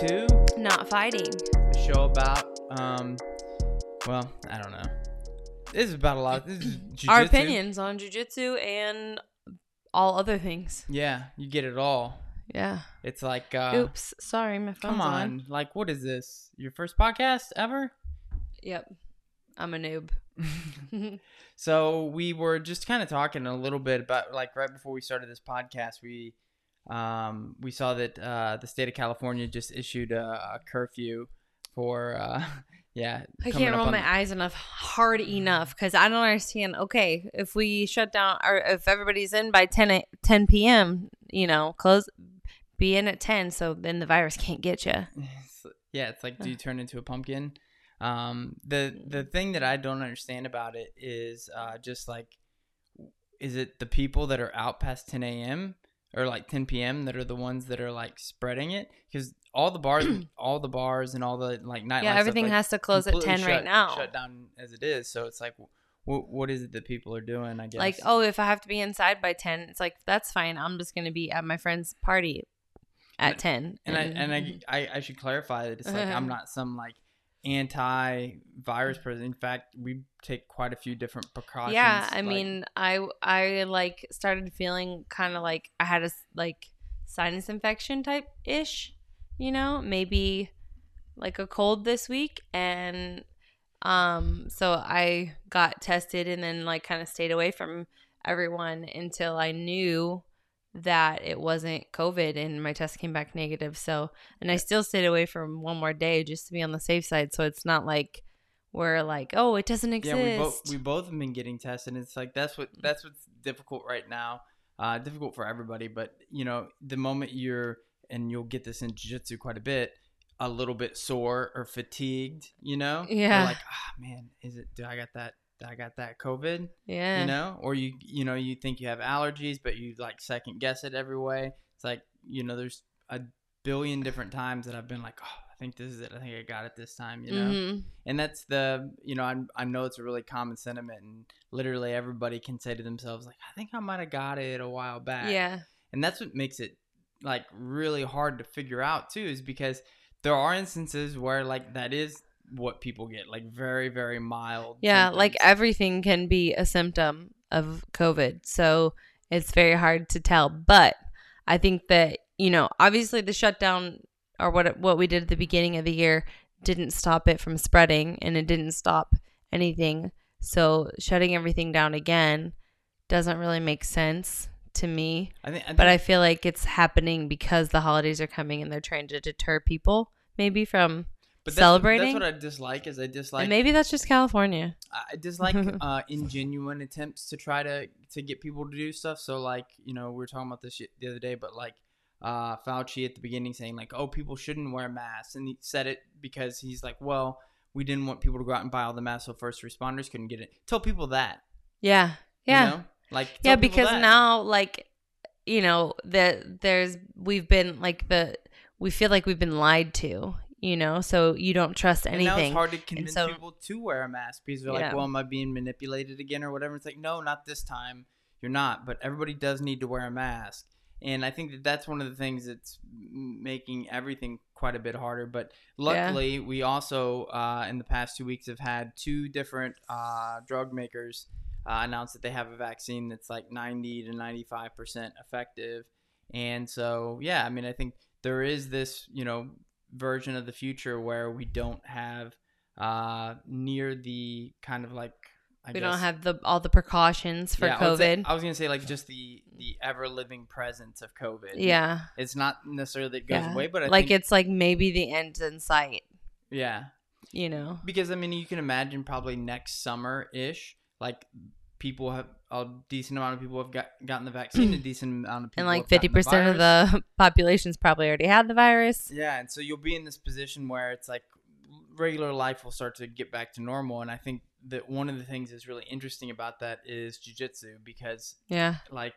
to Not fighting. a show about um well, I don't know. This is about a lot. This is Our opinions on jujitsu and all other things. Yeah, you get it all. Yeah. It's like uh Oops. Sorry, my phone's come on. Like what is this? Your first podcast ever? Yep. I'm a noob. So we were just kind of talking a little bit about like right before we started this podcast, we um, we saw that uh, the state of California just issued a, a curfew for uh, yeah. I can't roll my the- eyes enough hard enough because I don't understand. Okay, if we shut down or if everybody's in by 10, a- 10 p.m., you know, close, be in at 10 so then the virus can't get you. Yeah, it's like do you turn into a pumpkin? Um, the the thing that I don't understand about it is uh, just like, is it the people that are out past 10 a.m. or like 10 p.m. that are the ones that are like spreading it? Because all the bars, all the bars, and all the like night. Yeah, stuff, everything like, has to close at completely 10 right now. Shut down as it is. So it's like, what what is it that people are doing? I guess Like, oh, if I have to be inside by 10, it's like, that's fine. I'm just going to be at my friend's party at And- 10. and I and I, I I should clarify that it's like I'm not some like anti-virus person. In fact, we take quite a few different precautions. yeah i like- mean i i like started feeling kind of like i had a like sinus infection type ish you know maybe like a cold this week and um so i got tested and then like kind of stayed away from everyone until i knew that it wasn't covid and my test came back negative so and i still stayed away from one more day just to be on the safe side so it's not like we're like oh it doesn't exist yeah, we both we both have been getting tested. And it's like that's what that's what's difficult right now. Uh, difficult for everybody, but you know, the moment you're and you'll get this in jiu-jitsu quite a bit, a little bit sore or fatigued, you know, Yeah. like ah man, is it? Do I got that? I got that COVID, yeah you know, or you you know you think you have allergies, but you like second guess it every way. It's like you know, there's a billion different times that I've been like, oh, I think this is it. I think I got it this time, you know Mhm. and that's the you know I, I know it's a really common sentiment and literally everybody can say to themselves like i think i might have got it a while back Yeah. and that's what makes it like really hard to figure out too is because there are instances where like that is what people get like very very mild Yeah. Like everything can be a symptom of COVID. So it's very hard to tell. But I think that, you know, obviously the shutdown or what what we did at the beginning of the year didn't stop it from spreading and it didn't stop anything. So shutting everything down again doesn't really make sense to me. i think, I think But I feel like it's happening because the holidays are coming and they're trying to deter people maybe from but that's, celebrating. that's what i dislike is i dislike and maybe that's just California. I dislike uh, ingenuine attempts to try to to get people to do stuff. So like you know we were talking about this the other day, but like uh, Fauci at the beginning saying like, oh, people shouldn't wear masks, and he said it because he's like, well, we didn't want people to go out and buy all the masks, so first responders couldn't get it. Tell people that. Yeah. you Yeah. know? Like yeah, because that. now like you know, that there's we've been like the we feel like we've been lied to, you know, so you don't trust And now anything. it's hard to convince so- people to wear a mask because they're Yeah. like, well, am I being manipulated again or whatever? It's like, no, not this time. You're not. But everybody does need to wear a mask. And I think that that's one of the things that's making everything quite a bit harder. But luckily, we also, uh, in the past two weeks, have had two different uh, drug makers uh, announce that they have a vaccine that's like 90 to 95% effective. And so, yeah, I mean, I think there is this, you know, version of the future where we don't have uh, near the kind of like, I we guess, don't have the all the precautions for yeah, I would say- COVID. I was gonna say like just the the ever living presence of COVID. yeah. it's not necessarily that it goes Yeah. away, but I like think, it's like maybe the end's in sight, yeah, you know. because I mean you can imagine probably next summer ish, like people have a decent amount of people have got gotten the vaccine, a decent amount of people And like fifty percent of the population's probably already had the virus. Yeah, and so you'll be in this position where it's like regular life will start to get back to normal, and I think that one of the things that's really interesting about that is jujitsu because Yeah. like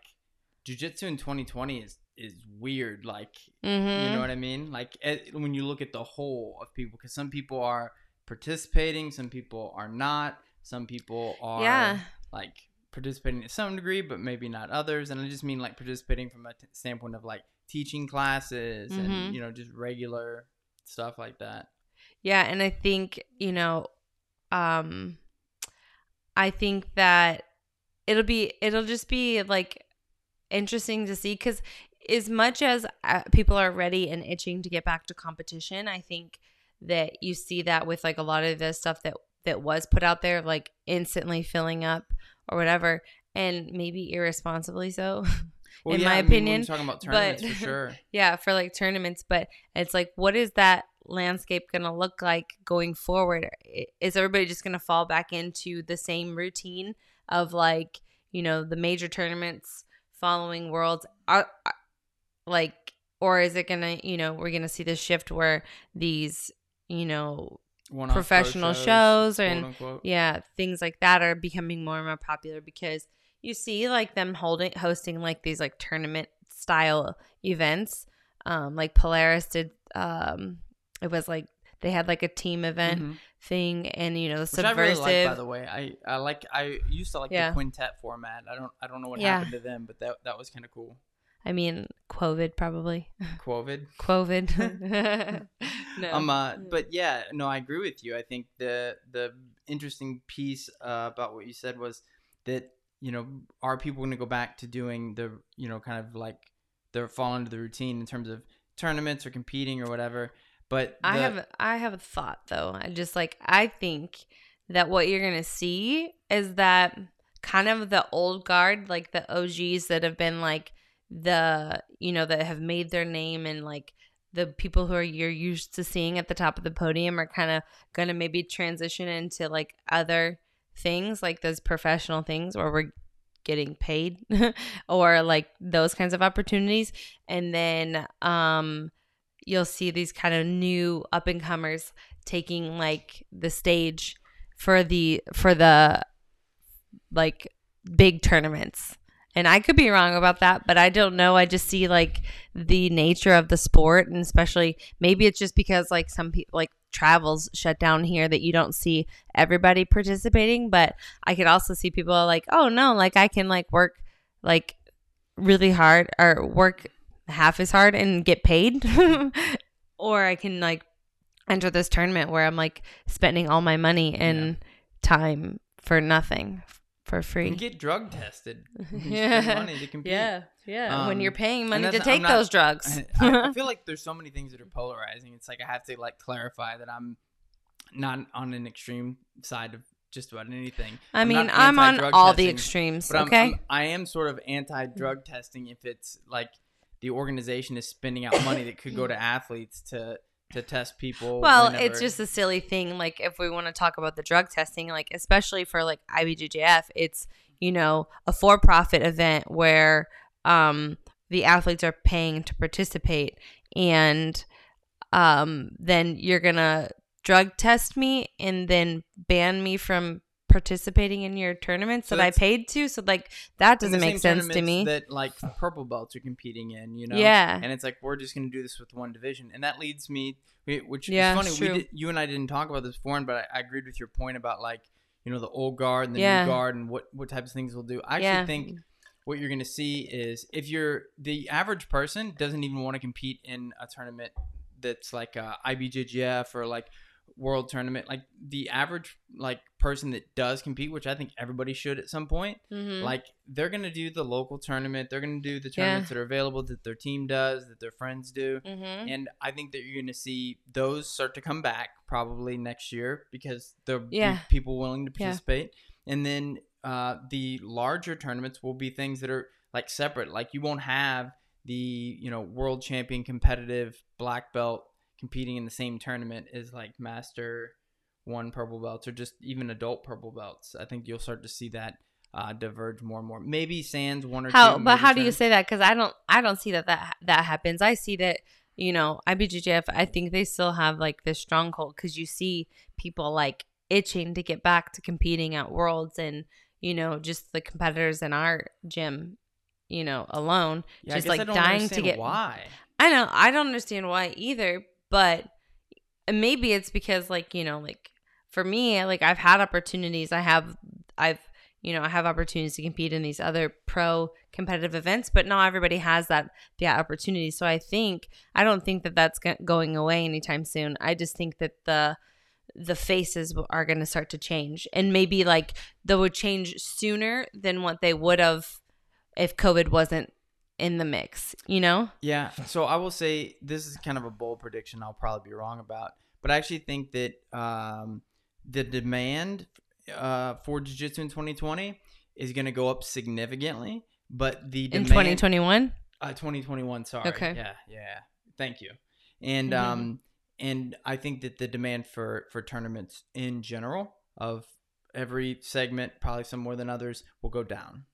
jujitsu in 2020 is is weird. Like Mm-hmm. you know what I mean? Like it, when you look at the whole of people, because some people are participating, some people are not, some people are Yeah. Like participating to some degree, but maybe not others. And I just mean like participating from a t- standpoint of like teaching classes Mhm. and you know just regular stuff like that. Yeah, and I think, you know, um I think that it'll be it'll just be like interesting to see cuz as much as uh, people are ready and itching to get back to competition, I think that you see that with like a lot of the stuff that that was put out there like instantly filling up or whatever and maybe irresponsibly so Well, in yeah, my I mean, opinion, talking about tournaments but- for sure. yeah for like tournaments but it's like what is that landscape going to look like going forward is everybody just going to fall back into the same routine of like you know the major tournaments following worlds are, are like or is it going to you know we're going to see this shift where these you know One-off pro professional shows and- yeah things like that are becoming more and more popular because you see like them holding hosting like these like tournament style events um like polaris did um it was like they had like a team event Mhm. thing and you know Which I really subversive like, by the way. I, I like I used to like Yeah. the quintet format. I don't I don't know what Yeah. happened to them, but that that was kind of cool. i mean covid probably Quovid. covid no Um, uh, but yeah, no, I agree with you. I think the the interesting piece uh, about what you said was that you know are people going to go back to doing the you know kind of like they're fall into the routine in terms of tournaments or competing or whatever. But I have I have a thought though. I just like I think that what you're gonna see is that kind of the old guard, like the OGs that have been like the you know that have made their name and like the people who are you're used to seeing at the top of the podium are kind of gonna maybe transition into like other things like those professional things where we're getting paid or like those kinds of opportunities. And then um you'll see these kind of new up and comers taking like the stage for the for the like big tournaments and i could be wrong about that but i don't know. I just see like the nature of the sport and especially maybe it's just because like some people like travels shut down here that you don't see everybody participating but i could also see people like oh no like i can like work like really hard or work half as hard and get paid. Or i can like enter this tournament where i'm like spending all my money and time for nothing for free get drug tested. Yeah. money to compete. yeah yeah when Um, you're paying money to take not- those drugs I, I feel like there's so many things that are polarizing. It's like I have to like clarify that I'm not on an extreme side of just about anything. I I'm mean, I'm on anti-drug all the extremes. But I'm, okay. I'm, I am sort of anti-drug testing if it's like the organization is spending out money that could go to athletes to to test people. well, whenever. it's just a silly thing. Like if we want to talk about the drug testing, like especially for like IBJJF, it's you know a for-profit event where um the athletes are paying to participate, and um then you're gonna drug test me and then ban me from participating in your tournaments So that I paid to. So like that doesn't make sense to me. That like purple belts are competing in, you know. Yeah. And it's like we're just gonna do this with one division, and that leads me, which Yeah, is funny. it's We did, you and I didn't talk about this before, but I, I agreed with your point about like you know the old guard and the Yeah. new guard and what what types of things we'll do. I actually Yeah. think what you're gonna see is if you're the average person doesn't even want to compete in a tournament that's like uh, IBJJF or like world tournament like the average like person that does compete which i think everybody should at some point Mhm. like they're gonna do the local tournament they're gonna do the tournaments that are available that their team does that their friends do Mhm. and i think that you're gonna see those start to come back probably next year because there'll Yeah. be people willing to Yeah. participate and then uh, the larger tournaments will be things that are like separate like you won't have the you know world champion competitive black belt competing in the same tournament as like master one purple belts or just even adult purple belts. I think you'll start to see that uh, diverge more and more. Maybe sans one or how two but how do you say that? Because i don't i don't see that that that happens. I see that you know ibjjf i think they still have like this stronghold because you see people like itching to get back to competing at worlds and you know just the competitors in our gym you know alone Yeah, I just like don't dying to get why. I know I don't understand why either, but maybe it's because like, you know, like for me, like I've had opportunities. I have I've, you know, I have opportunities to compete in these other pro competitive events, but not everybody has that the opportunity. So I think I don't think that that's going away anytime soon. I just think that the the faces are going to start to change and maybe like they would change sooner than what they would have if covid wasn't in the mix you know yeah so i will say this is kind of a bold prediction i'll probably be wrong about but i actually think that um, the demand uh, for jiu-jitsu in 2020 is going to go up significantly but the demand, in 2021 uh, 2021 sorry okay yeah yeah thank you and mm-hmm. um and I think that the demand for for tournaments in general of every segment, probably some more than others, will go down.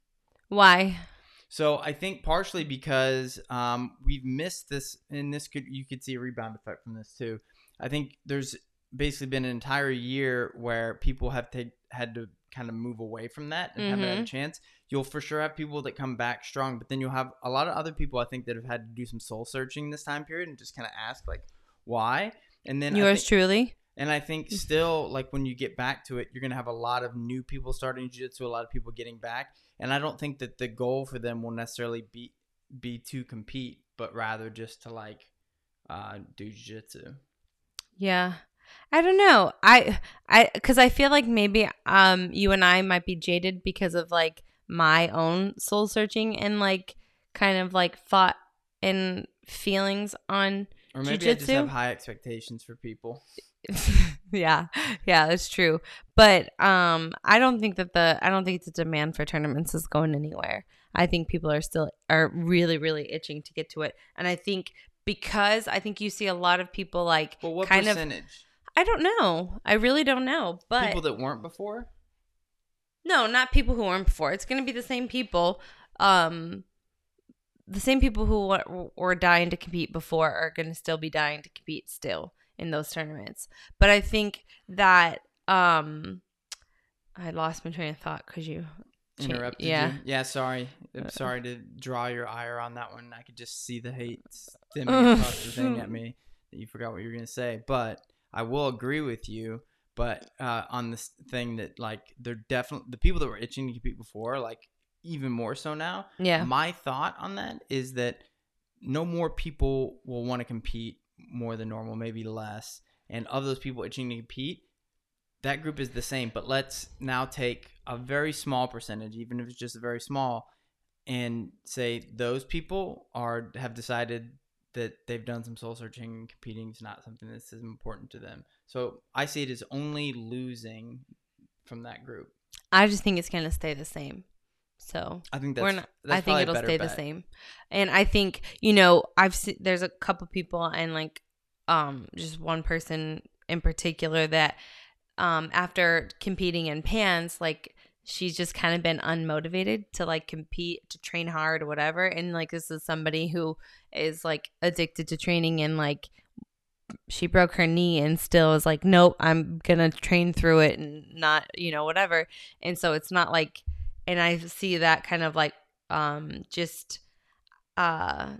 Why? So I think partially because um, we've missed this, and this could you could see a rebound effect from this too. I think there's basically been an entire year where people have t- had to kind of move away from that and mm-hmm. haven't had a mm-hmm. chance. You'll for sure have people that come back strong, but then you'll have a lot of other people I think that have had to do some soul searching this time period and just kind of ask like, why. And then yours think, truly. And I think still, like when you get back to it, you're gonna have a lot of new people starting jiu-jitsu, a lot of people getting back. And I don't think that the goal for them will necessarily be be to compete, but rather just to like uh, do jiu-jitsu. Yeah. I don't know. I I cuz I feel like maybe um you and I might be jaded because of like my own soul searching and like kind of like thought and feelings on or maybe Jiu-jitsu? I just have high expectations for people. yeah, yeah, that's true. But um, I don't think that the I don't think the demand for tournaments is going anywhere. I think people are still are really really itching to get to it, and I think because I think you see a lot of people like well, what kind percentage? of. I don't know. I really don't know. But people that weren't before. No, not people who weren't before. It's going to be the same people. Um, the same people who were dying to compete before are going to still be dying to compete still in those tournaments. But I think that um I lost my train of thought because you interrupted yeah. you. Yeah, sorry. I'm uh, sorry to draw your ire on that one. I could just see the hate stemming across the thing at me that you forgot what you were gonna say. But I will agree with you. But uh, on this thing that like they're definitely the people that were itching to compete before, like even more so now. Yeah. My thought on that is that no more people will want to compete more than normal, maybe less. And of those people itching to compete, that group is the same. But let's now take a very small percentage, even if it's just a very small, and say those people are have decided that they've done some soul searching and competing is not something that's as important to them. So I see it as only losing from that group. I just think it's going to stay the same. So I think that's, we're not. That's I think it'll stay bet. the same, and I think you know I've seen there's a couple people and like um just one person in particular that um after competing in pans like she's just kind of been unmotivated to like compete to train hard or whatever and like this is somebody who is like addicted to training and like she broke her knee and still is like nope i'm gonna train through it and not you know whatever and so it's not like and I see that kind of like um just uh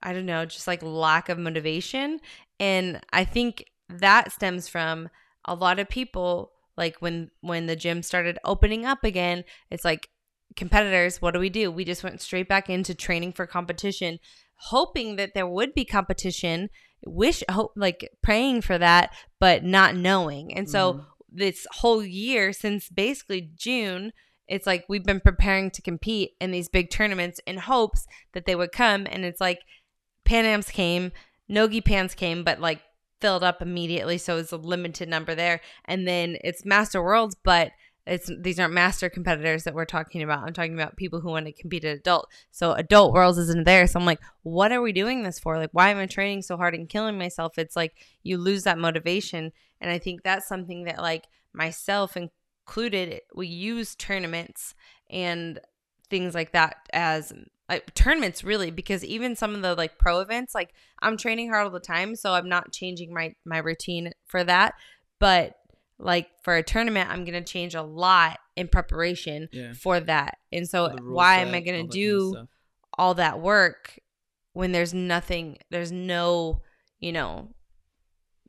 I don't know, just like lack of motivation and I think that stems from a lot of people like when when the gym started opening up again, it's like competitors, what do we do? We just went straight back into training for competition, hoping that there would be competition, wish hope like praying for that, but not knowing. And so mm-hmm. this whole year since basically June it's like we've been preparing to compete in these big tournaments in hopes that they would come and it's like Pan Am's came, Nogi Pans came, but like filled up immediately, so it's a limited number there. And then it's Master Worlds, but it's these aren't master competitors that we're talking about. I'm talking about people who want to compete at adult. So adult worlds isn't there. So I'm like, what are we doing this for? Like, why am I training so hard and killing myself? It's like you lose that motivation. And I think that's something that like myself and included we use tournaments and things like that as uh, tournaments really because even some of the like pro events like i'm training hard all the time so i'm not changing my my routine for that. But like for a tournament i'm gonna change a lot in preparation yeah. for that. And so why set, am i gonna do kind of all that work when there's nothing there's no you know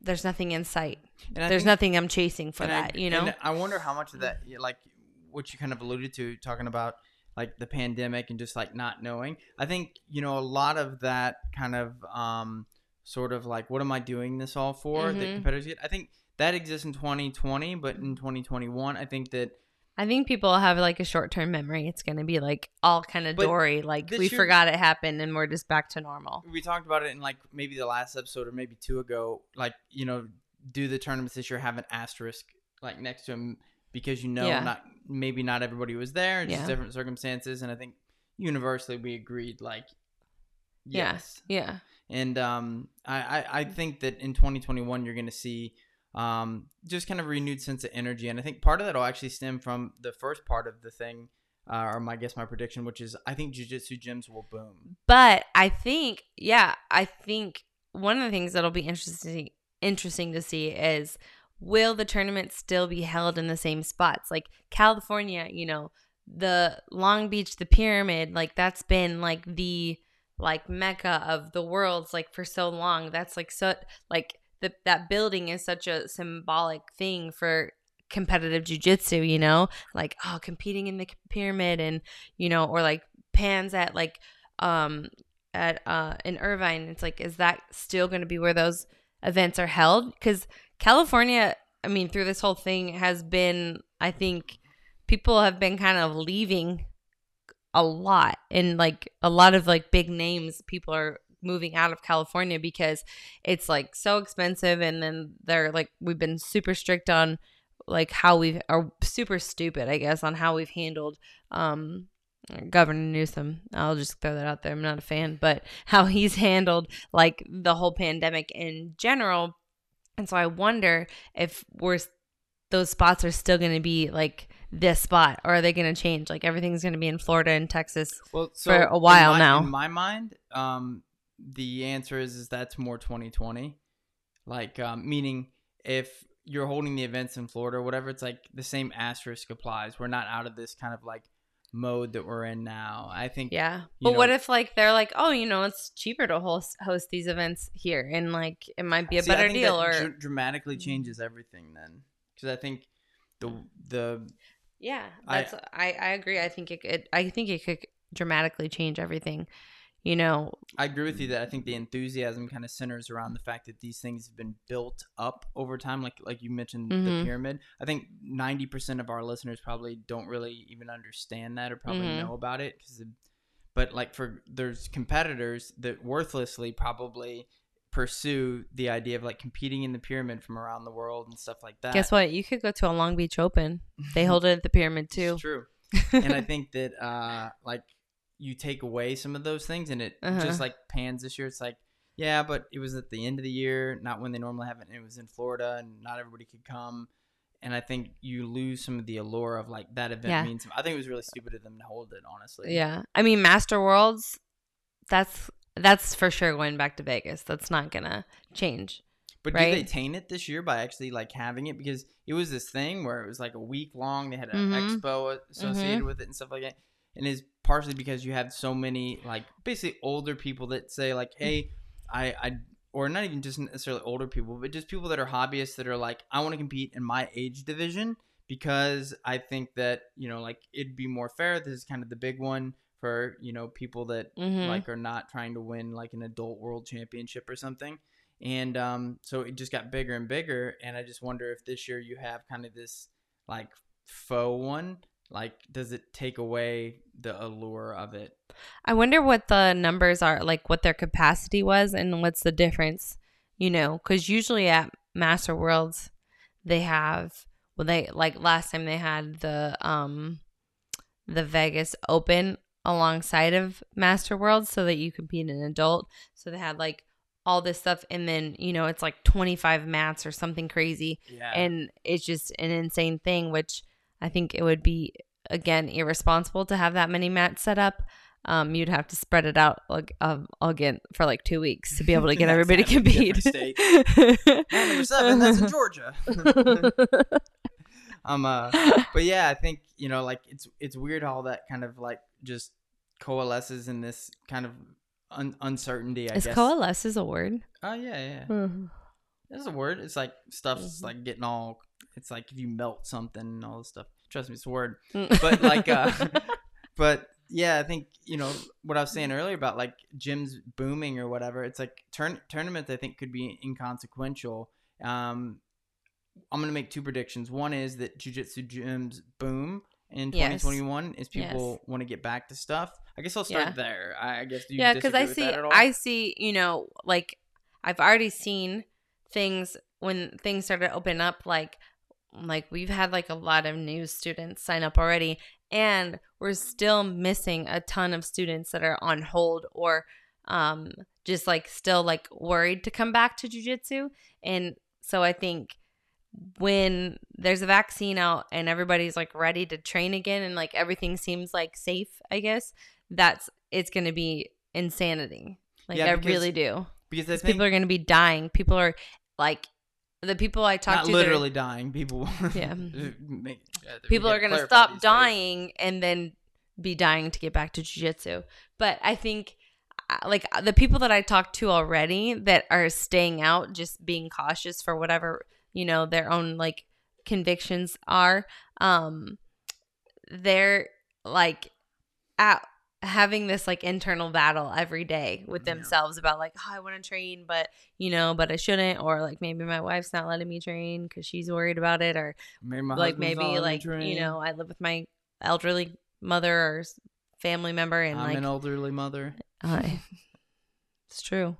there's nothing in sight. There's think, nothing I'm chasing for that, I, you know. I wonder how much of that, like, what you kind of alluded to, talking about like the pandemic and just like not knowing. I think you know a lot of that kind of um, sort of like what am I doing this all for? That Mhm. competitors get. I think that exists in 2020, but in 2021, I think that I think people have like a short term memory. It's gonna be like all kind of But dory, like we year- forgot it happened and we're just back to normal. we talked about it in like maybe the last episode or maybe two ago. Like you know, do the tournaments this year have an asterisk like next to them because you know Yeah. not maybe not everybody was there, just Yeah. different circumstances, and I think universally we agreed like Yeah. yes. Yeah. And um, I, I, I think that in 2021 you're going to see um, just kind of renewed sense of energy, and I think part of that will actually stem from the first part of the thing, uh, or my guess my prediction, which is I think jujitsu gyms will boom. But I think, yeah, I think one of the things that'll be interesting interesting to see is will the tournament still be held in the same spots? Like California, you know, the Long Beach, the pyramid, like that's been like the like mecca of the world's like for so long. That's like so like the, that building is such a symbolic thing for competitive jujitsu, you know, like oh, competing in the pyramid, and you know, or like pans at like um at uh in Irvine. It's like, is that still going to be where those events are held? Because California, I mean, through this whole thing has been, I think, people have been kind of leaving a lot, and like a lot of like big names, people are moving out of California because it's like so expensive, and then they're like, we've been super strict on like how we've are super stupid, I guess, on how we've handled um Governor Newsom. I'll just throw that out there. I'm not a fan, but how he's handled like the whole pandemic in general. And so I wonder if we're those spots are still going to be like this spot, or are they going to change? Like everything's going to be in Florida and Texas. Well, so For a while my- now. In my mind, um, the answer is is that's more 2020. Like, um, meaning if you're holding the events in Florida or whatever, it's like the same asterisk applies. We're not out of this kind of like mode that we're in now. I think. Yeah, but what if like they're like, oh, you know, it's cheaper to host host these events here, and like it might be a See, I better think deal, that or dr- dramatically changes everything then, because I think the the Yeah, I- that's I, I agree. I think it could I think it could dramatically change everything. You know, I agree with you that I think the enthusiasm kind of centers around the fact that these things have been built up over time, like like you mentioned the Mhm. pyramid. I think ninety percent of our listeners probably don't really even understand that or probably Mhm. know about it. Cause but like for there's competitors that worthlessly probably pursue the idea of like competing in the pyramid from around the world and stuff like that. guess what? You could go to a Long Beach Open. They hold it at the pyramid too. It's true. and I think that uh like you take away some of those things and it Uh-huh. just like pans this year it's like yeah but it was at the end of the year not when they normally have it and it was in Florida and not everybody could come and I think you lose some of the allure of like that event Yeah. means I think it was really stupid of them to hold it honestly Yeah, I mean, Master Worlds. That's that's for sure going back to Vegas. That's not gonna change. but did they right? taint it this year by actually like having it because it was this thing where it was like a week long they had an Mhm. expo associated with it and stuff like that and it's partially because you have so many like basically older people that say like hey i i or not even just necessarily older people but just people that are hobbyists that are like i want to compete in my age division because i think that you know like it'd be more fair this is kind of the big one for you know people that Mhm. like are not trying to win like an adult world championship or something and um so it just got bigger and bigger and i just wonder if this year you have kind of this like faux one like does it take away the allure of it I wonder what the numbers are, like what their capacity was, and what's the difference. You know, because usually at Master Worlds, they have well, they like last time they had the um the Vegas Open alongside of Master Worlds, so that you compete an adult. So they had like all this stuff, and then you know it's like twenty five mats or something crazy, yeah and it's just an insane thing. Which I think it would be again irresponsible to have that many mats set up um, you'd have to spread it out like um, again for like two weeks to be able to get everybody to compete. number seven that's in georgia um uh but yeah i think you know like it's it's weird how that kind of like just coalesces in this kind of un- uncertainty i Is guess coalesce is a word? oh yeah yeah That's a word. It's like stuff's Mhm. like getting all. It's like if you melt something and all this stuff. trust me, it's a word. Mm. But like, uh, but yeah, I think you know what I was saying earlier about like gyms booming or whatever. It's like turn tournaments. I think could be inconsequential. Um, I'm gonna make two predictions. One is that jujitsu gyms boom in Yes. 2021 is people Yes. want to get back to stuff. I guess I'll start Yeah. there. I guess yeah because i see that at all? i see you know like i've already seen things when things started to open up like like we've had like a lot of new students sign up already and we're still missing a ton of students that are on hold or um just like still like worried to come back to jujitsu. And so i think when there's a vaccine out and everybody's like ready to train again and like everything seems like safe i guess that's it's going to be insanity. Like Yeah, i really do. because I 'Cause think people are going to be dying. People are like the people i talk not to literally dying. People, Yeah. Make- yeah, people are going to stop these days. dying and then be dying to get back to jiu-jitsu but i think uh, like uh, the people that i talked to already that are staying out just being cautious for whatever you know their own like convictions are um they're like at having this like internal battle every day with Yeah. themselves about like oh i want to train but you know but i shouldn't or like maybe my wife's not letting me train because she's worried about it or Maybe my like maybe like you know i live with my elderly mother or family member and I'm like an elderly mother. I, it's true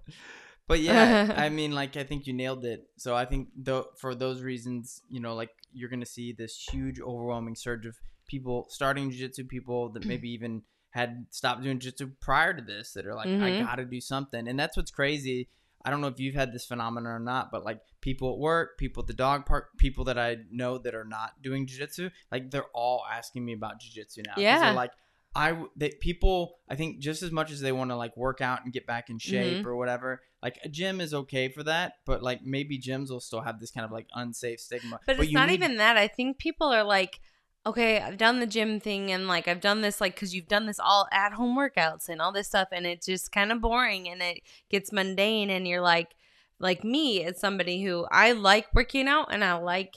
But yeah, I mean, like I think you nailed it. So I think though for those reasons, you know, like you're gonna see this huge, overwhelming surge of people starting jiu-jitsu, people that mm. maybe even had stopped doing jiu-jitsu prior to this that are like, I Mhm. gotta do something, and that's what's crazy. I don't know if you've had this phenomenon or not, but like people at work, people at the dog park, people that I know that are not doing jiu-jitsu, like they're all asking me about jiu-jitsu now. Yeah. They're like, I that people I think just as much as they want to like work out and get back in shape Mhm. or whatever, like a gym is okay for that, but like maybe gyms will still have this kind of like unsafe stigma. but, it's not need- even that i think people are like okay i've done the gym thing and like i've done this like because you've done this all at home workouts and all this stuff and it's just kind of boring and it gets mundane and you're like like me as somebody who i like working out and i like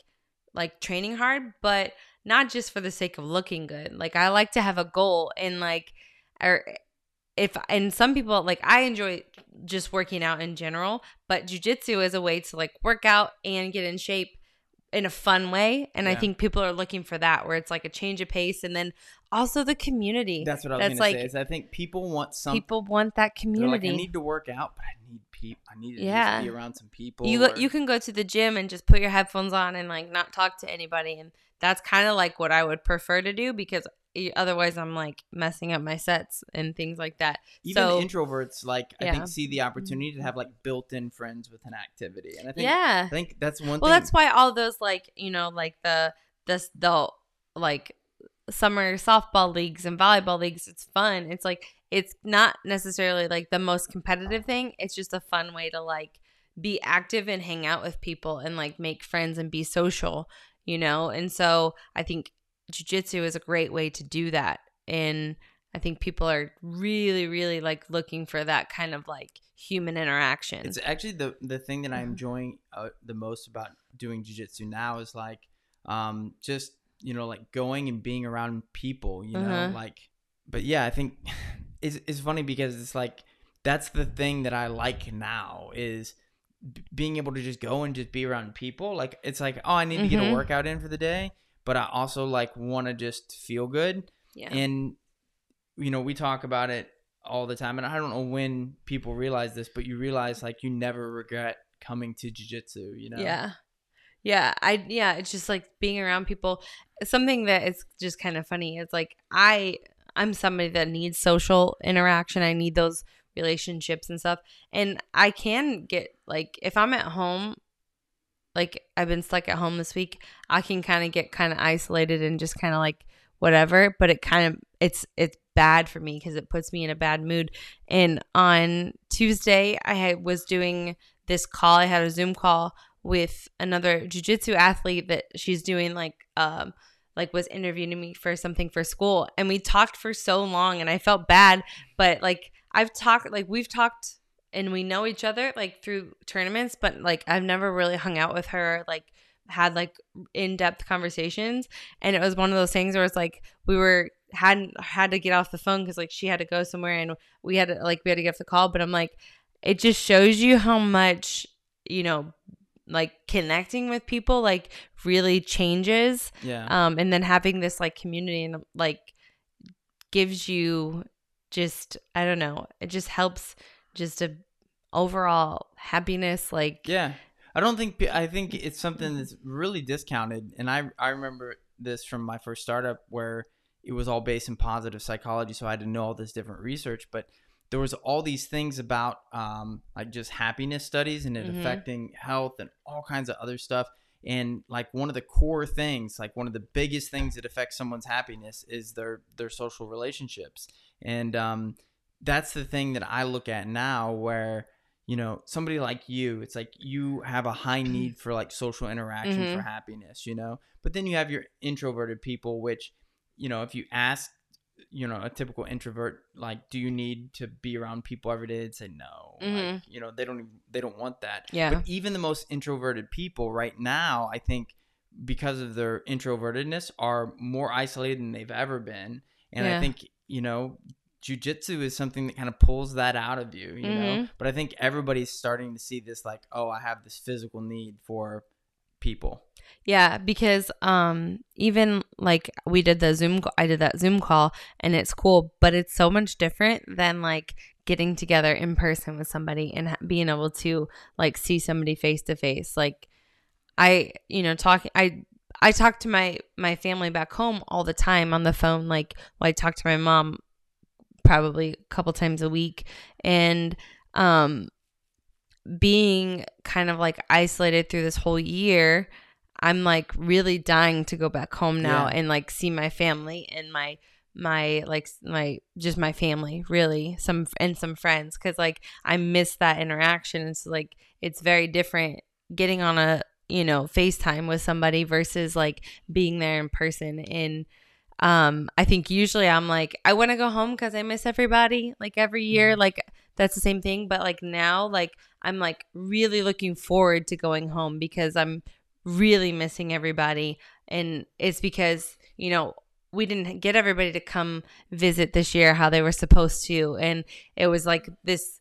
like training hard but not just for the sake of looking good. Like i like to have a goal and like or if and some people like i enjoy just working out in general but jujitsu is a way to like work out and get in shape in a fun way and i think people are looking for that where it's like a change of pace and then also the community That's what I was that's gonna say. Is I think people want some. people want that they're like, community I need to work out, but I need people. I need to Yeah. just be around some people. you or- you can go to the gym and just put your headphones on and like not talk to anybody and that's kind of like what I would prefer to do because otherwise I'm like messing up my sets and things like that. even so introverts like I think see the opportunity to have like built-in friends with an activity, and I think yeah. I think that's one Well, thing. that's why all those like you know like the this the like summer softball leagues and volleyball leagues. It's fun. It's like it's not necessarily like the most competitive thing. It's just a fun way to like be active and hang out with people and like make friends and be social. You know, and so I think jujitsu is a great way to do that. And I think people are really, really like looking for that kind of like human interaction. It's actually the the thing that I'm Mhm. enjoying uh, the most about doing jujitsu now is like, um, just you know, like going and being around people. You know, Uh-huh. like, but yeah, I think it's it's funny because it's like that's the thing that I like now is b- being able to just go and just be around people. Like it's like, oh, I need to get a Mhm. workout in for the day, but I also like want to just feel good. yeah. And you know, we talk about it all the time, and I don't know when people realize this, but you realize like you never regret coming to jujitsu. You know? Yeah. Yeah, I yeah, it's just like being around people. Something that is just kind of funny is like I I'm somebody that needs social interaction. I need those relationships and stuff. And I can get like if I'm at home like I've been stuck at home this week, I can kind of get kind of isolated and just kind of like whatever, but it kind of it's it's bad for me because it puts me in a bad mood. And on Tuesday, I had, was doing this call. I had a Zoom call with another jujitsu athlete that she's doing like um like was interviewing me for something for school and we talked for so long and I felt bad but like I've talked like we've talked and we know each other like through tournaments but like I've never really hung out with her like had like in-depth conversations and it was one of those things where it's like we were hadn't had to get off the phone because like she had to go somewhere and we had to like we had to get off the call but i'm like it just shows you how much you know like connecting with people like really changes Yeah. um and then having this like community and like gives you just i don't know it just helps just a overall happiness like Yeah, I don't think I think it's something that's really discounted, and I I remember this from my first startup where it was all based in positive psychology, so I had to know all this different research, but there was all these things about um, like just happiness studies and it Mhm. affecting health and all kinds of other stuff. And like one of the core things, like one of the biggest things that affects someone's happiness is their their social relationships. And um, that's the thing that I look at now where you know somebody like you it's like you have a high need for like social interaction Mhm. for happiness you know? But then you have your introverted people which you know if you ask you know a typical introvert like do you need to be around people every day? They'd say no. Like Mhm. you know they don't even- they don't want that. Yeah. but even the most introverted people right now i think because of their introvertedness are more isolated than they've ever been. And i think you know jujitsu is something that kind of pulls that out of you, you know. Mhm. But I think everybody's starting to see this, like, oh, I have this physical need for people. Yeah, because um even like we did the Zoom I did that Zoom call and it's cool, but it's so much different than like getting together in person with somebody and being able to like see somebody face to face. Like I, you know, talking I I talk to my my family back home all the time on the phone like well, I talk to my mom probably a couple times a week. And um being kind of like isolated through this whole year i'm like really dying to go back home now Yeah. and like see my family and my my like my just my family really some and some friends. Because like i miss that interaction. It's like it's very different getting on a you know facetime with somebody versus like being there in person. And um i think usually i'm like i want to go home because i miss everybody like every year Mhm. like that's the same thing. But like now like i'm like really looking forward to going home because i'm really missing everybody. And it's because you know we didn't get everybody to come visit this year how they were supposed to. And it was like this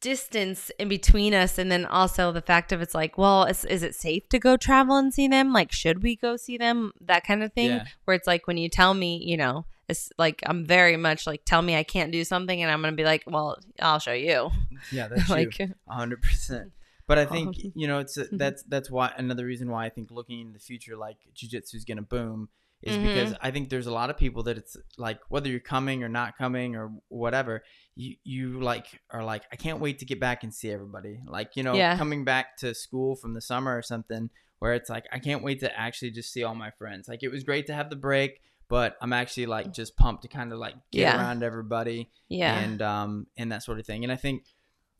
distance in between us and then also the fact of it's like well is, is it safe to go travel and see them like should we go see them that kind of thing Yeah. where it's like when you tell me you know it's like i'm very much like tell me i can't do something and i'm gonna be like well i'll show you Yeah, that's like you. A hundred percent. But I think you know it's that's that's why another reason why I think looking in the future like jujitsu is gonna boom is Mhm. because I think there's a lot of people that it's like whether you're coming or not coming or whatever you you like are like I can't wait to get back and see everybody like you know Yeah. coming back to school from the summer or something where it's like I can't wait to actually just see all my friends like it was great to have the break but I'm actually like just pumped to kind of like get Yeah. around everybody yeah and um and that sort of thing. And I think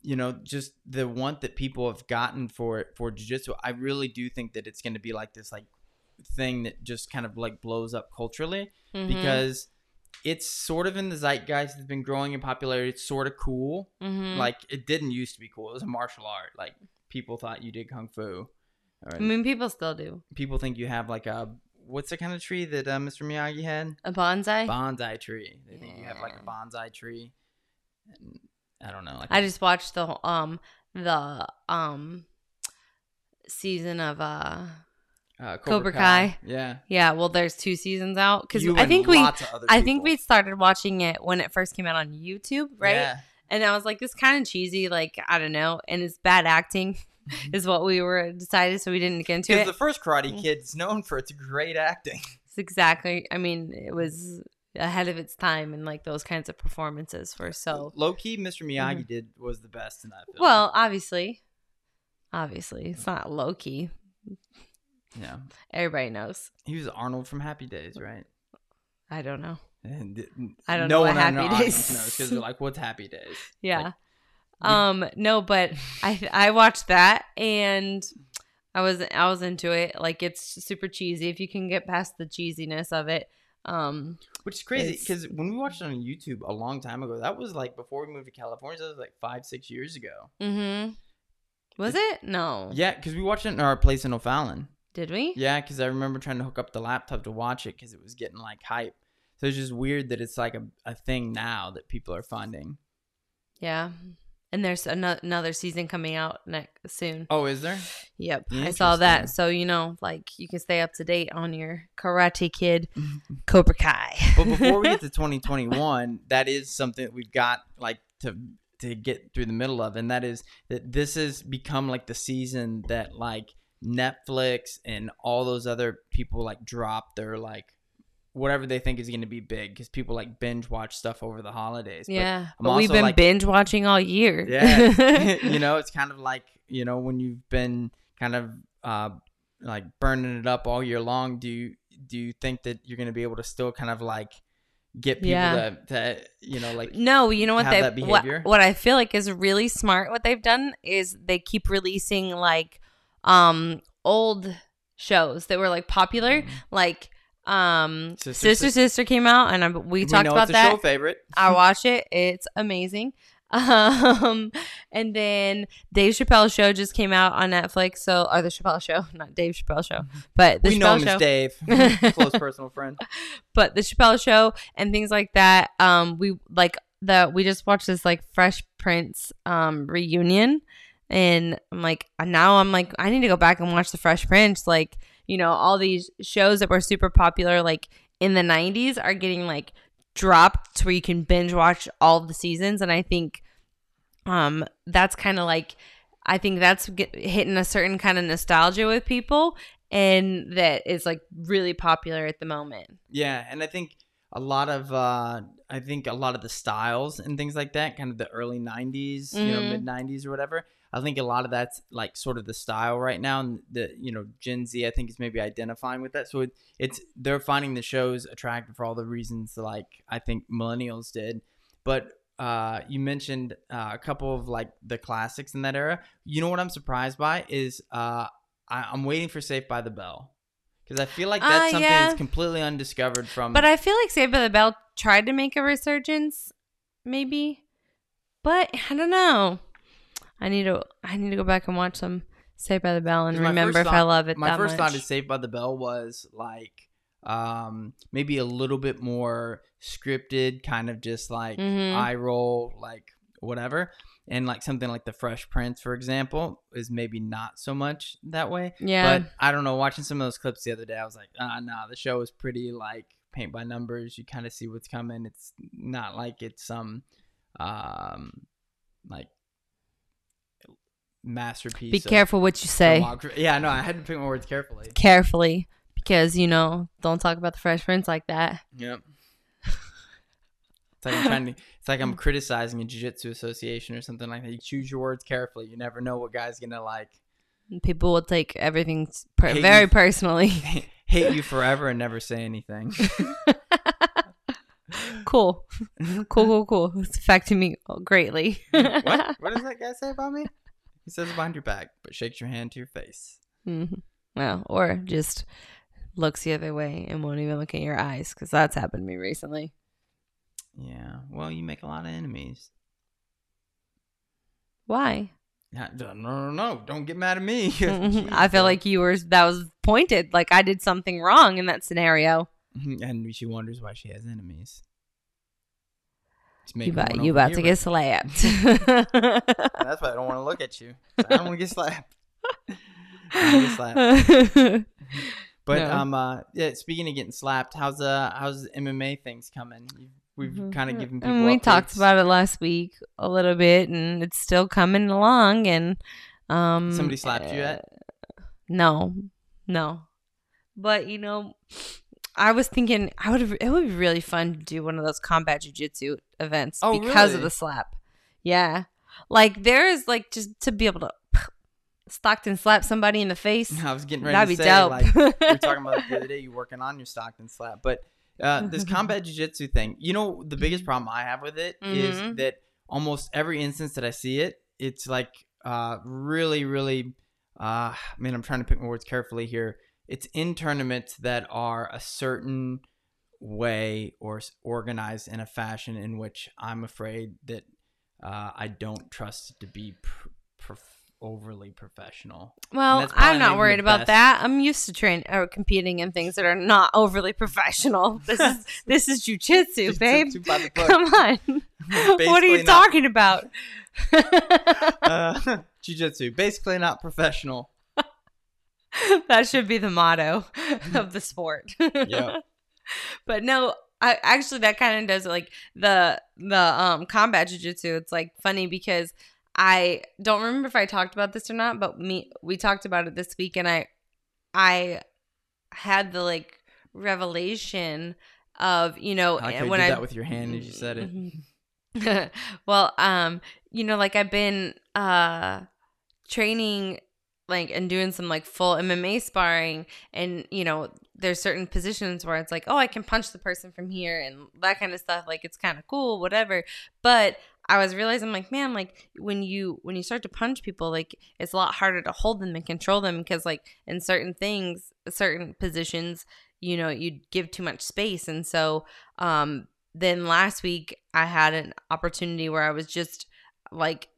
you know just the want that people have gotten for it for jujitsu, I really do think that it's going to be like this like thing that just kind of like blows up culturally Mhm. because it's sort of in the zeitgeist. It's been growing in popularity. It's sort of cool. Mhm. Like it didn't used to be cool. It was a martial art. Like people thought you did kung fu. Or i mean people still do people think you have like a what's the kind of tree that uh, Mr. Miyagi had? a bonsai Bonsai tree. They think you have like a bonsai tree. And I don't know. Like I just watched the um the um season of uh Uh, Cobra Kai. Yeah. yeah well there's two seasons out because I think we lots of other I think we started watching it when it first came out on YouTube right Yeah. and I was like this kind of cheesy like I don't know and it's bad acting is what we were decided so we didn't get into Because it the first Karate Mm. Kid's known for its great acting. It's exactly I mean it was ahead of its time and like those kinds of performances were so low key, Mr. Miyagi did was the best in that film. Mm-hmm. well obviously obviously it's not low key yeah, everybody knows he was Arnold from Happy Days, right? I don't know And I don't no know what one our Happy Days- knows because they're like, "What's Happy Days?" Yeah. Like, um no, but I I watched that and I was I was into it. Like it's super cheesy if you can get past the cheesiness of it. Um Which is crazy because when we watched it on YouTube a long time ago, that was like before we moved to California. So that was like five, six years ago. Mm-hmm. Was it? No. Yeah, because we watched it in our place in O'Fallon. Did we? Yeah, because I remember trying to hook up the laptop to watch it because it was getting like hype. So it's just weird that it's like a, a thing now that people are finding. Yeah. And there's ano- another season coming out next soon. Oh, is there? Yep, I saw that. So you know, like you can stay up to date on your Karate Kid, Cobra Kai. but before we get to 2021, that is something that we've got like to to get through the middle of, and that is that this has become like the season that like Netflix and all those other people like drop their like whatever they think is going to be big because people like binge watch stuff over the holidays. But yeah, I'm but we've been like- binge watching all year. Yeah. you know, it's kind of like, you know, when you've been kind of uh like burning it up all year long, do you do you think that you're going to be able to still kind of like get people Yeah. to, to you know like No, you know what they what, what I feel like is really smart what they've done is they keep releasing like um old shows that were like popular like um Sister, Sister Sister, Sister. came out and I, we, talked know about it's a that. show favorite. I watch it. It's amazing. Um, and then Dave Chappelle show just came out on Netflix. So, or the Chappelle show, not Dave Chappelle show, but the we know him show. as Dave, close personal friend. but the Chappelle show and things like that. Um, we like the we just watched this like Fresh Prince um reunion, and I'm like now I'm like I need to go back and watch the Fresh Prince. Like you know all these shows that were super popular like in the '90s are getting like dropped to where you can binge watch all the seasons, and I think um that's kind of like I think that's get, hitting a certain kind of nostalgia with people. And that is like really popular at the moment. Yeah, and I think a lot of uh I think a lot of the styles and things like that, kind of the early '90s, you know, Mhm. mid '90s or whatever. I think a lot of that's like sort of the style right now, and the you know Gen Z I think is maybe identifying with that. So it, it's they're finding the shows attractive for all the reasons like I think millennials did. But uh, you mentioned uh, a couple of like the classics in that era. You know what I'm surprised by is uh, I, I'm waiting for Saved by the Bell because I feel like that's Uh, something yeah. that's completely undiscovered from. But I feel like Saved by the Bell tried to make a resurgence, maybe. But I don't know. I need to I need to go back and watch some Saved by the Bell and remember if I love it my first much. thought is Saved by the Bell was like um maybe a little bit more scripted, kind of just like Mhm. eye roll, like whatever. And like something like The Fresh Prince, for example, is maybe not so much that way. yeah. But I don't know. Watching some of those clips the other day, I was like, ah, nah, the show is pretty like paint by numbers. You kind of see what's coming. It's not like it's some um like masterpiece. Be careful what you say. Yeah, no, I had to pick my words carefully. Carefully. Because, you know, don't talk about the Fresh Prince like that. Yep. It's like I'm trying to. It's like I'm criticizing a jiu-jitsu association or something like that. You choose your words carefully. You never know what guy's gonna like People will take everything per- very you. personally. hate you forever and never say anything. cool. Cool, cool, cool. It's affecting me greatly. what? What does that guy say about me? He says behind your back, but shakes your hand to your face. Mm-hmm. Well, or just looks the other way and won't even look at your eyes because that's happened to me recently. Yeah. Well, you make a lot of enemies. Why? No, no, no! Don't get mad at me. I feel like you were that was pointed, like I did something wrong in that scenario. and she wonders why she has enemies. You about you about to get slapped. That's why I don't want to look at you. I don't want to get slapped. I get slapped. But No. um, uh, yeah. Speaking of getting slapped, how's uh, how's the MMA things coming? You- We've kind of given people. Mm-hmm. and we talked about it last week a little bit, and it's still coming along. And um, Somebody slapped you yet? uh, No, no. But you know, I was thinking I would. It would be really fun to do one of those combat jujitsu events Oh, because of the slap. Yeah, like there is like just to be able to Stockton slap somebody in the face. I was getting ready That'd to be say, dope. like we were talking about the other day. You working on your Stockton slap, but uh, this combat jiu-jitsu thing. You know, the biggest problem I have with it is Mhm. that almost every instance that I see it, it's like uh, really, really. Uh, I mean, I'm trying to pick my words carefully here. It's in tournaments that are a certain way or organized in a fashion in which I'm afraid that uh, I don't trust to be pr- prof- overly professional. Well, I'm not worried about best. that. I'm used to training or competing in things that are not overly professional. This is this is jujitsu, babe. Jujitsu by the book. Come on. what are you not- talking about? Uh, jiu-jitsu, basically not professional. that should be the motto of the sport. Yeah. But no, I actually that kind of does it like the the um combat jiu-jitsu. It's like funny because I don't remember if I talked about this or not, but me we talked about it this week and I I had the like revelation of, you know, I like how you when did I that with your hand as you said it. it. well, um, you know, like I've been uh training like and doing some like full MMA sparring and you know, there's certain positions where it's like, oh, I can punch the person from here and that kind of stuff. Like it's kind of cool, whatever. But I was realizing like, man, like when you when you start to punch people, like it's a lot harder to hold them and control them because like in certain things, certain positions, you know, you give too much space. And so um then last week I had an opportunity where I was just like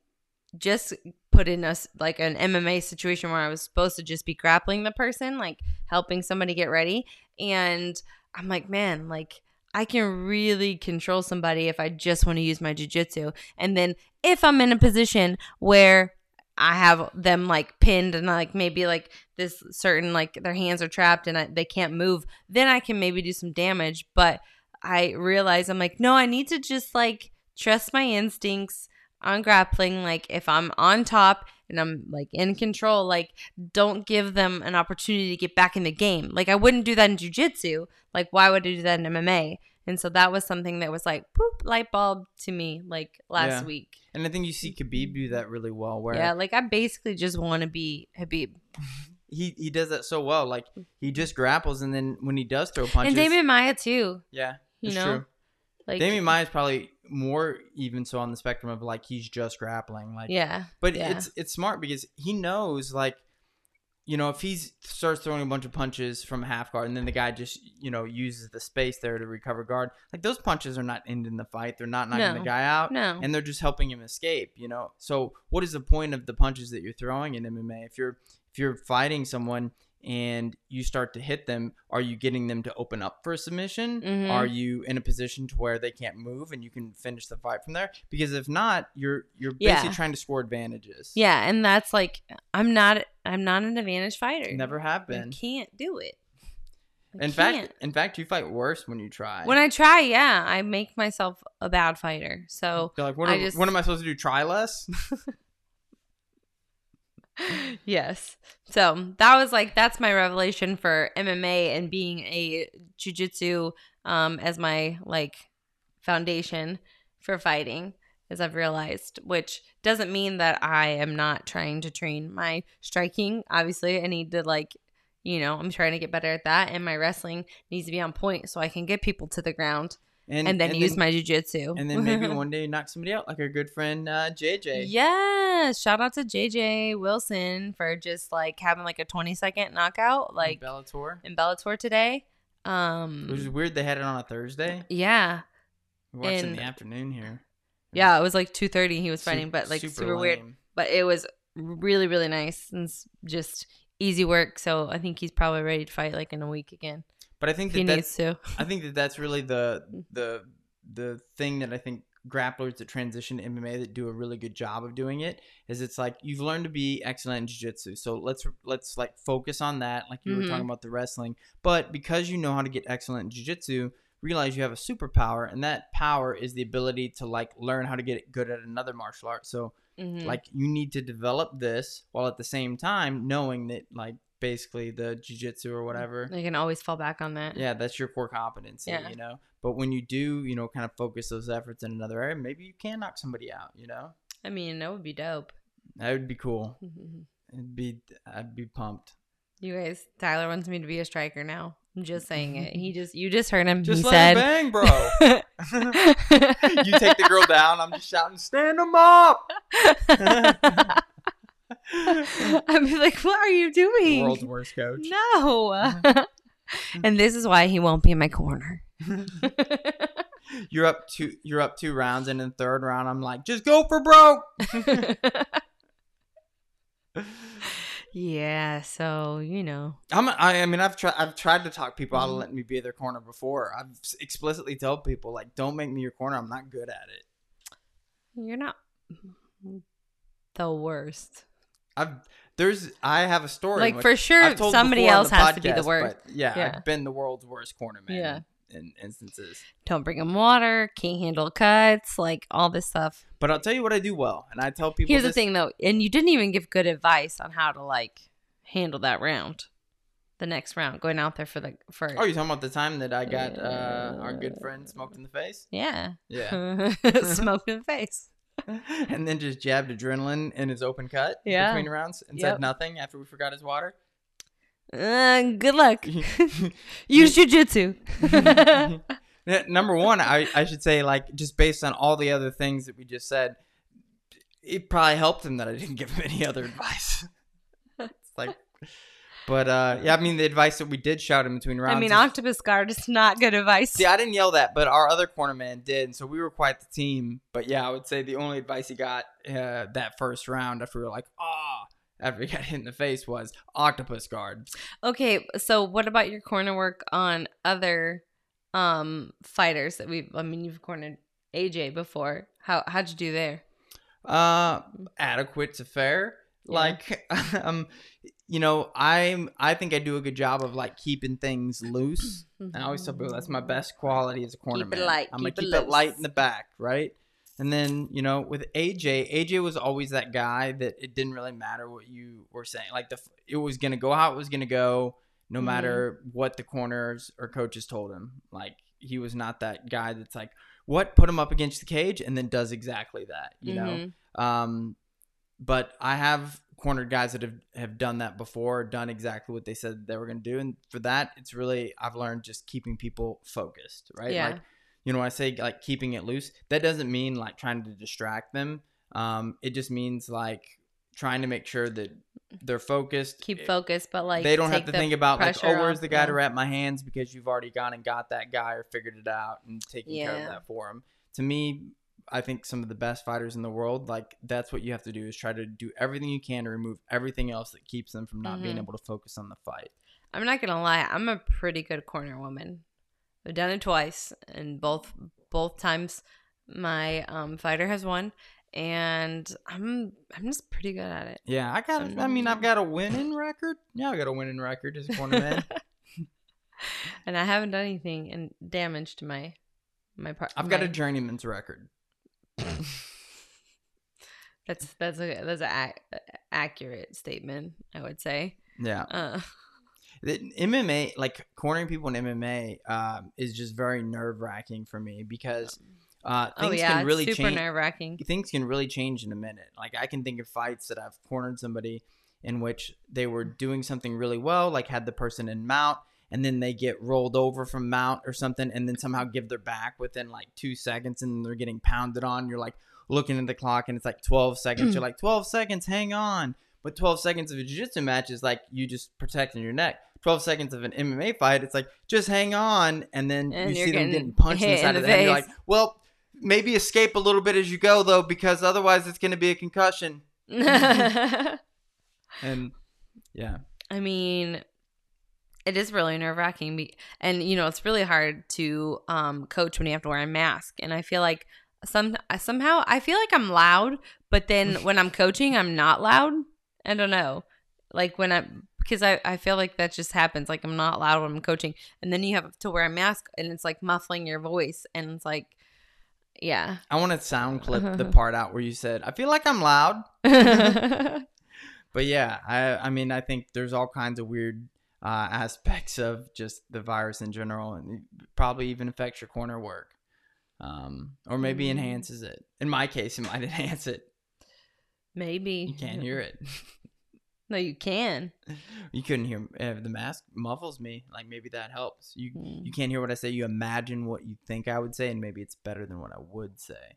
just put in us like an MMA situation where I was supposed to just be grappling the person, like helping somebody get ready. And I'm like, man, like I can really control somebody if I just want to use my jujitsu. And then if I'm in a position where I have them like pinned and like maybe like this certain like their hands are trapped and I, they can't move, then I can maybe do some damage. But I realize I'm like, no, I need to just like trust my instincts on grappling. Like if I'm on top and I'm like in control, like don't give them an opportunity to get back in the game. Like I wouldn't do that in jujitsu. Like why would I do that in MMA? And so that was something that was like poop light bulb to me like last Yeah. week. And I think you see Khabib do that really well, where Yeah, like I basically just want to be Khabib. he he does that so well. Like he just grapples, and then when he does throw punches, And Demian Maia too. yeah, You know? true. Like Demian Maia is probably more even so on the spectrum of like he's just grappling, like Yeah. But Yeah. it's it's smart because he knows like you know if he starts throwing a bunch of punches from half guard and then the guy just you know uses the space there to recover guard like those punches are not ending the fight they're not knocking No. the guy out No. and they're just helping him escape you know so what is the point of the punches that you're throwing in MMA if you're if you're fighting someone and you start to hit them are you getting them to open up for a submission Mhm. are you in a position to where they can't move and you can finish the fight from there because if not you're you're basically Yeah. trying to score advantages Yeah, and that's like I'm not I'm not an advantage fighter. never have I been can't do it. I in can't. fact in fact you fight worse when you try when I try, yeah, I make myself a bad fighter. So You're like what, I am- just- what am i supposed to do try less yes. So that was like that's my revelation for MMA and being a jujitsu um as my like foundation for fighting, as I've realized, which doesn't mean that I am not trying to train my striking. Obviously, I need to like you know, I'm trying to get better at that and my wrestling needs to be on point so I can get people to the ground and, then use my jujitsu. and then maybe one day knock somebody out like our good friend uh, jj Yes, shout out to JJ Wilson for just like having like a 20 second knockout like bellator in Bellator today. which Um is weird they had it on a thursday yeah. we watched it in the afternoon here Yeah, it was like 2:30 he was fighting but like super, super weird. But it was really really nice and just easy work, so I think he's probably ready to fight like in a week again. But i think If he that needs that's to. I think that that's really the the the thing that I think grapplers that transition to MMA that do a really good job of doing it is it's like you've learned to be excellent in jiu-jitsu. So let's let's like focus on that like you were Mhm. talking about the wrestling. But because you know how to get excellent in jiu-jitsu, realize you have a superpower and that power is the ability to like learn how to get good at another martial art. So Mhm. like you need to develop this while at the same time knowing that like basically the jiu-jitsu or mm, whatever they can always fall back on that. yeah that's your core competency Yeah. you know but when you do you know kind of focus those efforts in another area maybe you can knock somebody out you know I mean, that would be dope. that would be cool mm-hmm. it'd be i'd be pumped You guys, Tyler wants me to be a striker now. I'm just saying it. He just you just heard him. just he let said bang bro you take the girl down i'm just shouting stand them up I'd be like, what are you doing? world's worst coach No. and this is why he won't be in my corner. you're up two you're up two rounds and in the third round i'm like just go for broke yeah, so you know. I'm, I, I mean, I've tried. I've tried to talk people out of Mhm. letting me be their corner before. I've explicitly told people like, "Don't make me your corner. I'm not good at it." You're not the worst. I've there's I have a story. Like for sure somebody else has to be the worst. yeah, Yeah. I've been the world's worst corner man. Yeah. In instances, Don't bring them water, can't handle cuts, like all this stuff. but I'll tell you what I do well, and I tell people. Here's the thing though, and you didn't even give good advice on how to like handle that round. The next round, going out there for the for Oh, you talking about the time that I got uh, our good friend smoked in the face? yeah, Yeah. smoked in the face. and then just jabbed adrenaline in his open cut Yeah. between rounds and Yep. said nothing after we forgot his water. Uh, good luck. Use jujitsu. Number one, I, I should say, like, just based on all the other things that we just said, it probably helped him that I didn't give him any other advice. it's like, but uh, yeah, I mean, the advice that we did shout in between rounds. I mean, is- octopus guard is not good advice. See, I didn't yell that, but our other corner man did, and so we were quite the team. But yeah, I would say the only advice he got uh, that first round after we were like, ah, after he got hit in the face was octopus guard. Okay, so what about your corner work on other um fighters that we've I mean you've cornered AJ before. How how'd you do there? Uh, adequate to fair. Yeah. Like, um, you know, I'm. I think I do a good job of like keeping things loose. I always tell people that's my best quality as a corner Keep it light, I'm gonna keep it keep it light in the back, right? And then you know, with AJ, AJ was always that guy that it didn't really matter what you were saying. Like the it was gonna go how it was gonna go, no Mhm. matter what the corners or coaches told him. Like he was not that guy that's like, what put him up against the cage and then does exactly that. You know. Mhm. Um, but I have cornered guys that have, have done that before, done exactly what they said they were going to do. And for that, it's really, I've learned just keeping people focused, right? Yeah. Like, you know, when I say like keeping it loose, that doesn't mean like trying to distract them. Um, it just means like trying to make sure that they're focused. Keep focused, but like they don't have to think about like, oh, where's off, the guy to wrap my hands because you've already gone and got that guy or figured it out and taken care of that for him. To me, I think some of the best fighters in the world, like that's what you have to do is try to do everything you can to remove everything else that keeps them from not being Mhm. able to focus on the fight. I'm not gonna lie, I'm a pretty good corner woman. I've done it twice, and both both times my um, fighter has won, and I'm I'm just pretty good at it. Yeah, I got. I mean, I've got a winning record. Yeah, I got a winning record as a corner man. and I haven't done anything and damage to my my part. I've got a journeyman's record. That's that's a that's a ac- accurate statement. I would say. Yeah. Uh, The MMA, like cornering people in MMA, um, is just very nerve wracking for me because uh, oh things yeah, can really super change. nerve wracking. Things can really change in a minute. Like I can think of fights that I've cornered somebody in which they were doing something really well, like had the person in mount, and then they get rolled over from mount or something, and then somehow give their back within like two seconds, and they're getting pounded on. You're like looking at the clock, and it's like 12 seconds. You're mm. like 12 seconds, hang on. But 12 seconds of a jiu-jitsu match is like you just protecting your neck. 12 seconds of an MMA fight, it's like just hang on, and then And you see them getting punched in the side in of the the head. You're face. like, well, maybe escape a little bit as you go though, because otherwise it's going to be a concussion. And yeah, I mean, it is really nerve wracking, and you know it's really hard to um, coach when you have to wear a mask. And I feel like some somehow I feel like I'm loud, but then when I'm coaching, I'm not loud. I don't know, like when I because I I feel like that just happens. Like I'm not loud when I'm coaching, and then you have to wear a mask, and it's like muffling your voice, and it's like, yeah. I want to sound clip the part out where you said, "I feel like I'm loud." But yeah, I I mean, I think there's all kinds of weird uh, aspects of just the virus in general, and probably even affects your corner work, um, or maybe Mm. enhances it. In my case, it might enhance it. Maybe You can't hear it. No, you can. you couldn't hear uh, the mask muffles me. Like maybe that helps. You Mm. you can't hear what I say. You imagine what you think I would say, and maybe it's better than what I would say.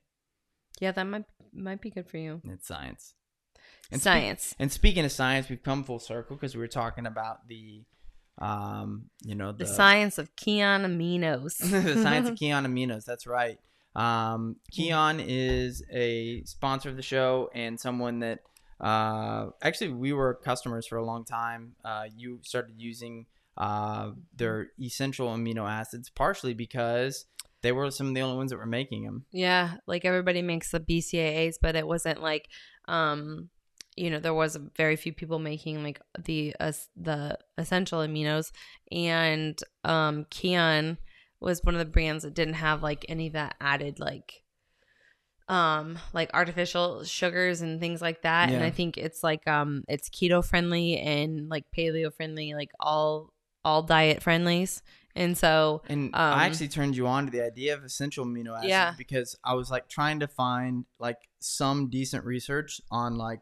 Yeah, that might might be good for you. It's science. And Science. And speaking of science, we've come full circle because we were talking about the, um, you know, the, the, science of Kion aminos. the science of Kion aminos. That's right. Um, Kion is a sponsor of the show and someone that uh, actually we were customers for a long time. Uh, you started using uh, their essential amino acids partially because they were some of the only ones that were making them. Yeah, like everybody makes the BCAAs, but it wasn't like, um, you know, there was very few people making like the uh, the essential aminos, and um, Kion was one of the brands that didn't have like any of that added like um like artificial sugars and things like that and i think it's like um it's keto friendly and like paleo friendly like all all diet friendlies and so And Um, I actually turned you on to the idea of essential amino acids Yeah. because I was like trying to find like some decent research on like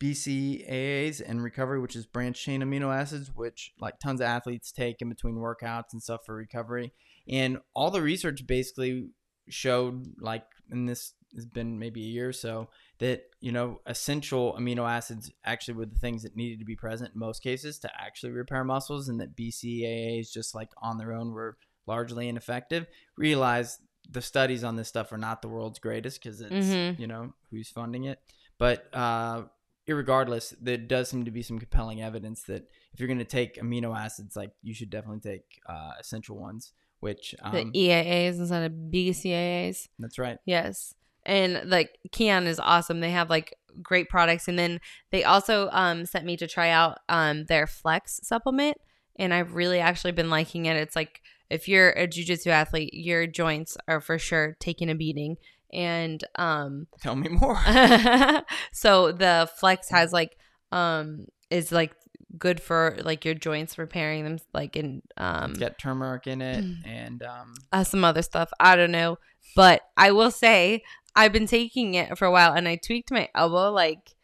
BCAAs and recovery, which is branch chain amino acids, which like tons of athletes take in between workouts and stuff for recovery. And all the research basically showed like and this has been maybe a year or so that you know essential amino acids actually were the things that needed to be present in most cases to actually repair muscles and that BCAAs just like on their own were largely ineffective realize the studies on this stuff are not the world's greatest because it's Mhm. you know who's funding it but uh irregardless there does seem to be some compelling evidence that if you're going to take amino acids like you should definitely take uh essential ones which the um, eaas instead of bcaas that's right Yes. And like Kion is awesome. They have like great products. And then they also um sent me to try out um their flex supplement. And I've really actually been liking it. It's like if you're a jujitsu athlete, your joints are for sure taking a beating. And um tell me more so the flex has like um is like good for like your joints repairing them like in um it's got turmeric in it Mm. and um uh, some other stuff. I don't know. But I will say I've been taking it for a while and I tweaked my elbow like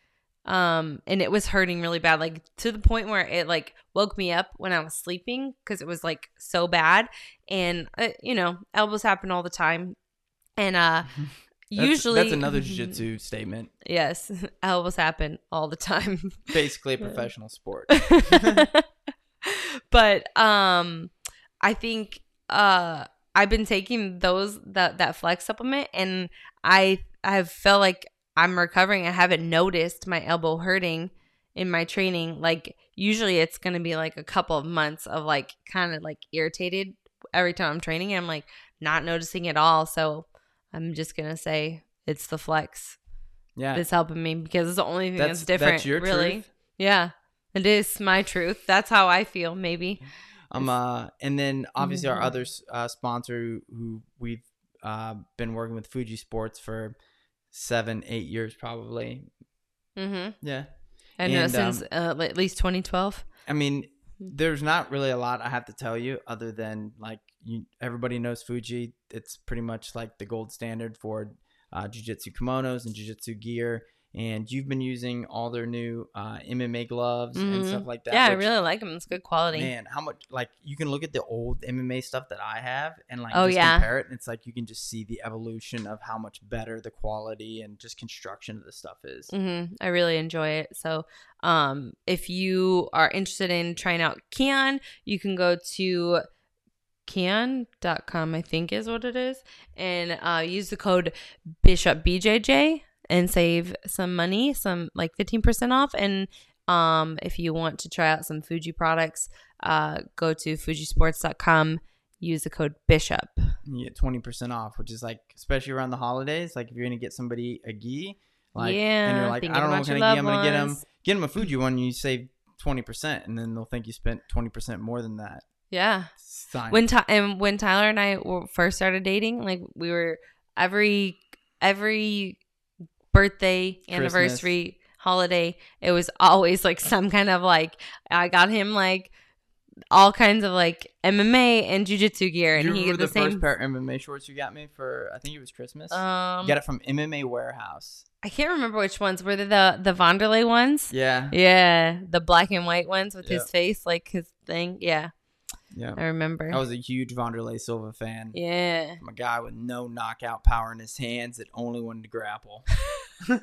um and it was hurting really bad like to the point where it like woke me up when I was sleeping cuz it was like so bad and uh, you know elbows happen all the time and uh That's- usually that's another jiu-jitsu statement yes elbows happen all the time basically a professional sport but um I think uh I've been taking those that that flex supplement and I I've felt like I'm recovering. I haven't noticed my elbow hurting in my training. Like usually it's gonna be like a couple of months of like kind of like irritated every time I'm training. And I'm like not noticing at all. So I'm just gonna say it's the flex yeah that's helping me because it's the only thing that's, different. That's your really. truth. Yeah. It is my truth. That's how I feel, maybe. Um, uh, and then obviously our Mhm. other uh, sponsor who, we've uh, been working with Fuji Sports for seven, eight years probably. Mm-hmm. Yeah. I know And, since um, uh, at least 2012. I mean, Hmm. there's not really a lot I have to tell you other than like you, everybody knows Fuji. It's pretty much like the gold standard for uh, jiu-jitsu kimonos and jiu-jitsu gear. And you've been using all their new uh, MMA gloves and Mhm. stuff like that. Yeah, I really like them. It's good quality. Man, how much like you can look at the old MMA stuff that I have and like Oh, just yeah. compare it, and it's like you can just see the evolution of how much better the quality and just construction of the stuff is. Mm-hmm. I really enjoy it. So, um, if you are interested in trying out Kion, you can go to Kion.com, I think is what it is, and uh, use the code Bishop BJJ and save some money, some like 15% off. And um, if you want to try out some Fuji products, uh, go to fujisports.com, use the code Bishop. You get twenty percent off, which is like especially around the holidays. Like if you're gonna get somebody a gi, like yeah, and you're like, I don't know what kind of gi I'm gonna get them. Get them a Fuji one, you save twenty percent, and then they'll think you spent twenty percent more than that. Yeah. Sign. when Ty- and when Tyler and I first started dating, like we were every every birthday, anniversary, holiday, it was always like some kind of like I got him like all kinds of like MMA and jujitsu gear, and you he remember the, the, same. first pair of MMA shorts you got me for? I think it was Christmas. um, you got it from MMA Warehouse. I can't remember which ones were they the the Wanderlei ones. Yeah. Yeah, the black and white ones with his face, like his thing. Yeah, Yeah. I remember. I was a huge Wanderlei Silva fan. yeah. I'm a guy with no knockout power in his hands that only wanted to grapple.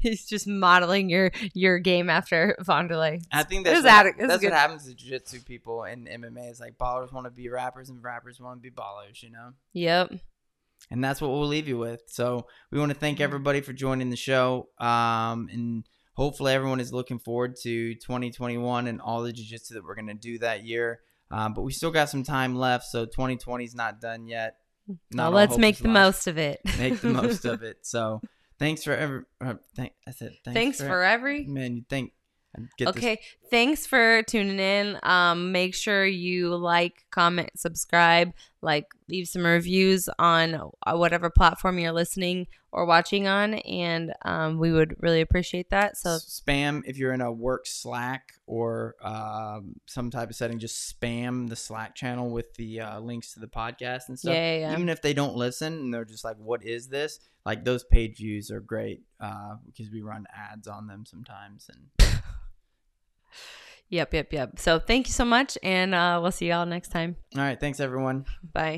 He's just modeling your your game after Vonderlei. I think that's, what, was that's what happens to jiu-jitsu people in MMA. Is like ballers want to be rappers and rappers want to be ballers. You know. Yep. and that's what we'll leave you with. So we want to thank everybody for joining the show. Um, and hopefully everyone is looking forward to 2021 and all the jiu-jitsu that we're going to do that year. Um, but we still got some time left, so 2020 is not done yet. Not all let's make the lost. most of it. Make the most of it. So thanks for every. Uh, thank, I said thanks, Thanks for every. man. You think? I Get this- Okay, thanks for tuning in. Um, make sure you like, comment, subscribe, like, leave some reviews on uh, whatever platform you're listening or watching on, and um, we would really appreciate that. So spam if you're in a work Slack or um, some type of setting. Just spam the Slack channel with the uh, links to the podcast and stuff. yeah, yeah, yeah. Even if they don't listen and they're just like, "What is this?" Like those page views are great uh, because we run ads on them sometimes. And Yep, yep, yep. So thank you so much, and uh, we'll see y'all next time. all right, thanks everyone. Bye.